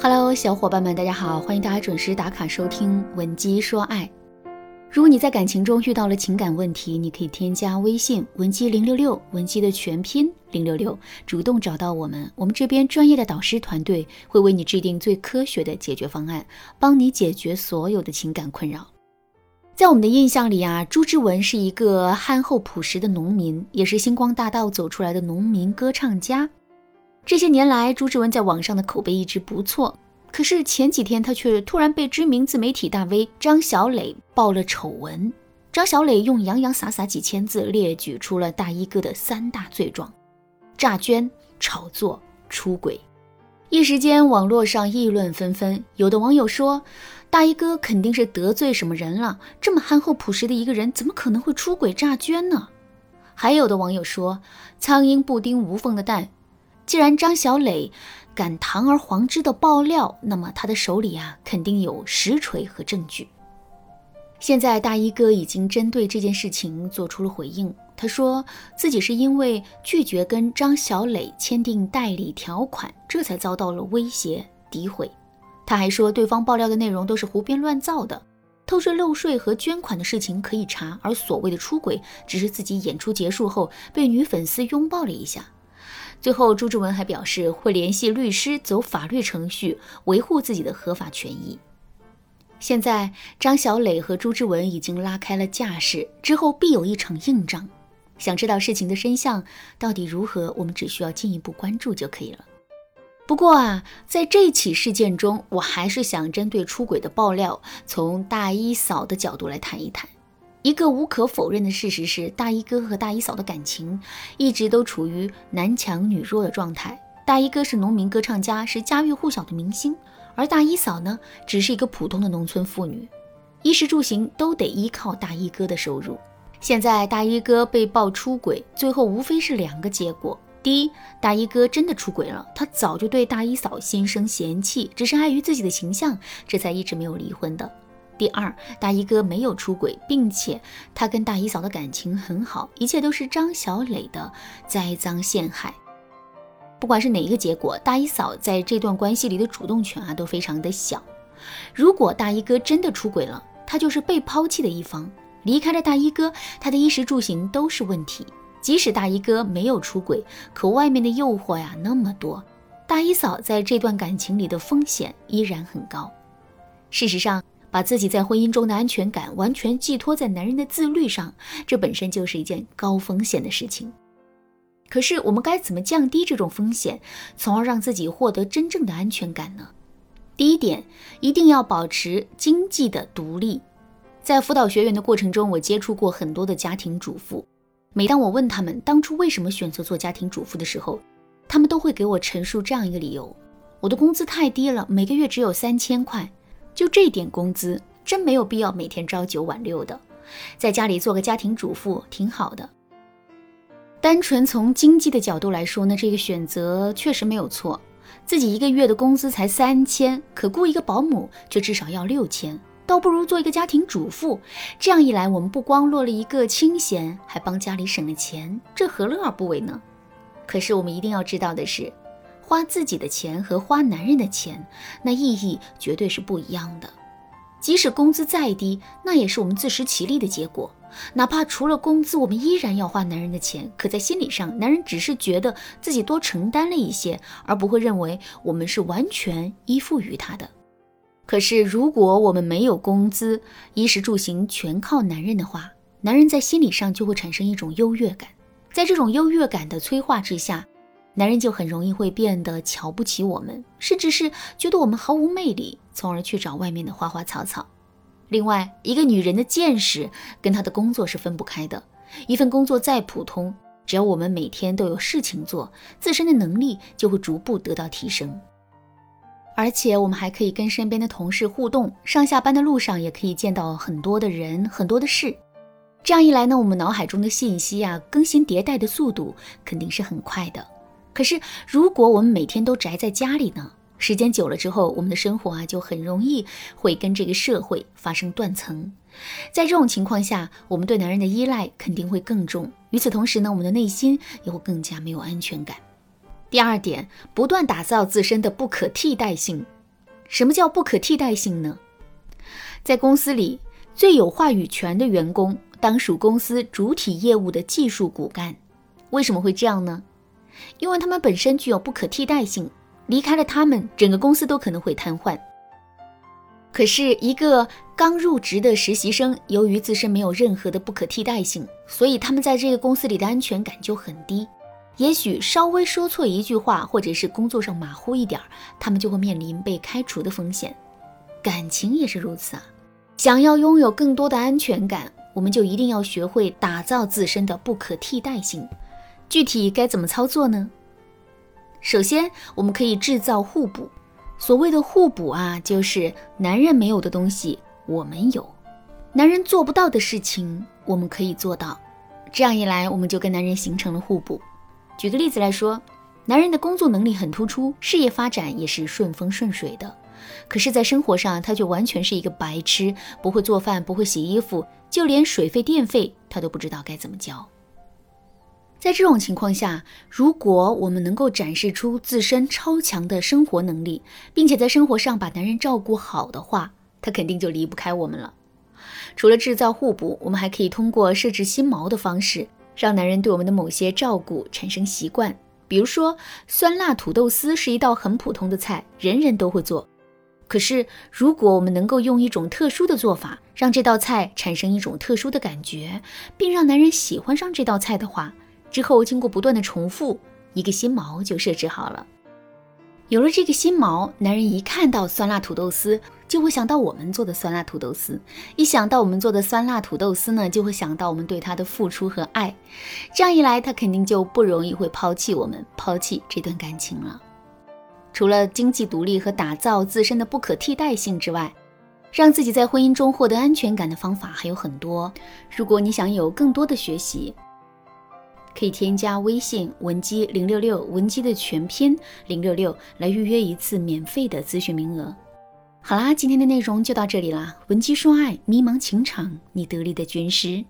Hello，小伙伴们，大家好，欢迎大家准时打卡收听《文姬说爱》。如果你在感情中遇到了情感问题，你可以添加微信文姬零六六，文姬的全拼零六六，主动找到我们，我们这边专业的导师团队会为你制定最科学的解决方案，帮你解决所有的情感困扰。在我们的印象里啊，朱之文是一个憨厚朴实的农民，也是星光大道走出来的农民歌唱家。这些年来，朱之文在网上的口碑一直不错。可是前几天，他却突然被知名自媒体大 V 张小磊爆了丑闻。张小磊用洋洋洒洒几千字列举出了大衣哥的三大罪状：诈捐、炒作、出轨。一时间，网络上议论纷纷。有的网友说，大衣哥肯定是得罪什么人了，这么憨厚朴实的一个人，怎么可能会出轨诈捐呢？还有的网友说，苍蝇不叮无缝的蛋。既然张小磊敢堂而皇之的爆料，那么他的手里啊肯定有实锤和证据。现在大衣哥已经针对这件事情做出了回应，他说自己是因为拒绝跟张小磊签订代理条款，这才遭到了威胁诋毁。他还说对方爆料的内容都是胡编乱造的，偷税漏税和捐款的事情可以查，而所谓的出轨只是自己演出结束后被女粉丝拥抱了一下。最后，朱之文还表示会联系律师走法律程序，维护自己的合法权益。现在，张小磊和朱之文已经拉开了架势，之后必有一场硬仗。想知道事情的真相到底如何，我们只需要进一步关注就可以了。不过啊，在这起事件中，我还是想针对出轨的爆料，从大一嫂的角度来谈一谈。一个无可否认的事实是，大衣哥和大衣嫂的感情一直都处于男强女弱的状态。大衣哥是农民歌唱家，是家喻户晓的明星，而大衣嫂呢，只是一个普通的农村妇女，衣食住行都得依靠大衣哥的收入。现在大衣哥被曝出轨，最后无非是两个结果：第一，大衣哥真的出轨了，他早就对大衣嫂心生嫌弃，只是碍于自己的形象，这才一直没有离婚的。第二，大衣哥没有出轨，并且他跟大衣嫂的感情很好，一切都是张小磊的栽赃陷害。不管是哪一个结果，大衣嫂在这段关系里的主动权啊都非常的小。如果大衣哥真的出轨了，他就是被抛弃的一方，离开了大衣哥，他的衣食住行都是问题。即使大衣哥没有出轨，可外面的诱惑呀那么多，大衣嫂在这段感情里的风险依然很高。事实上。把自己在婚姻中的安全感完全寄托在男人的自律上，这本身就是一件高风险的事情。可是，我们该怎么降低这种风险，从而让自己获得真正的安全感呢？第一点，一定要保持经济的独立。在辅导学员的过程中，我接触过很多的家庭主妇。每当我问他们当初为什么选择做家庭主妇的时候，他们都会给我陈述这样一个理由：我的工资太低了，每个月只有三千块。就这点工资，真没有必要每天朝九晚六的，在家里做个家庭主妇挺好的。单纯从经济的角度来说呢，这个选择确实没有错。自己一个月的工资才三千，可雇一个保姆却至少要六千，倒不如做一个家庭主妇。这样一来，我们不光落了一个清闲，还帮家里省了钱，这何乐而不为呢？可是我们一定要知道的是。花自己的钱和花男人的钱，那意义绝对是不一样的。即使工资再低，那也是我们自食其力的结果。哪怕除了工资，我们依然要花男人的钱，可在心理上，男人只是觉得自己多承担了一些，而不会认为我们是完全依附于他的。可是，如果我们没有工资，衣食住行全靠男人的话，男人在心理上就会产生一种优越感，在这种优越感的催化之下。男人就很容易会变得瞧不起我们，甚至是觉得我们毫无魅力，从而去找外面的花花草草。另外，一个女人的见识跟她的工作是分不开的。一份工作再普通，只要我们每天都有事情做，自身的能力就会逐步得到提升。而且，我们还可以跟身边的同事互动，上下班的路上也可以见到很多的人、很多的事。这样一来呢，我们脑海中的信息啊，更新迭代的速度肯定是很快的。可是，如果我们每天都宅在家里呢？时间久了之后，我们的生活啊就很容易会跟这个社会发生断层。在这种情况下，我们对男人的依赖肯定会更重。与此同时呢，我们的内心也会更加没有安全感。第二点，不断打造自身的不可替代性。什么叫不可替代性呢？在公司里，最有话语权的员工当属公司主体业务的技术骨干。为什么会这样呢？因为他们本身具有不可替代性，离开了他们，整个公司都可能会瘫痪。可是，一个刚入职的实习生，由于自身没有任何的不可替代性，所以他们在这个公司里的安全感就很低。也许稍微说错一句话，或者是工作上马虎一点儿，他们就会面临被开除的风险。感情也是如此啊！想要拥有更多的安全感，我们就一定要学会打造自身的不可替代性。具体该怎么操作呢？首先，我们可以制造互补。所谓的互补啊，就是男人没有的东西我们有，男人做不到的事情我们可以做到。这样一来，我们就跟男人形成了互补。举个例子来说，男人的工作能力很突出，事业发展也是顺风顺水的，可是，在生活上他就完全是一个白痴，不会做饭，不会洗衣服，就连水费电费他都不知道该怎么交。在这种情况下，如果我们能够展示出自身超强的生活能力，并且在生活上把男人照顾好的话，他肯定就离不开我们了。除了制造互补，我们还可以通过设置心锚的方式，让男人对我们的某些照顾产生习惯。比如说，酸辣土豆丝是一道很普通的菜，人人都会做。可是，如果我们能够用一种特殊的做法，让这道菜产生一种特殊的感觉，并让男人喜欢上这道菜的话，之后经过不断的重复，一个心锚就设置好了。有了这个心锚，男人一看到酸辣土豆丝，就会想到我们做的酸辣土豆丝。一想到我们做的酸辣土豆丝呢，就会想到我们对他的付出和爱。这样一来，他肯定就不容易会抛弃我们，抛弃这段感情了。除了经济独立和打造自身的不可替代性之外，让自己在婚姻中获得安全感的方法还有很多。如果你想有更多的学习，可以添加微信文姬零六六，文姬的全拼零六六，来预约一次免费的咨询名额。好啦，今天的内容就到这里啦。文姬说爱，迷茫情场，你得力的军师。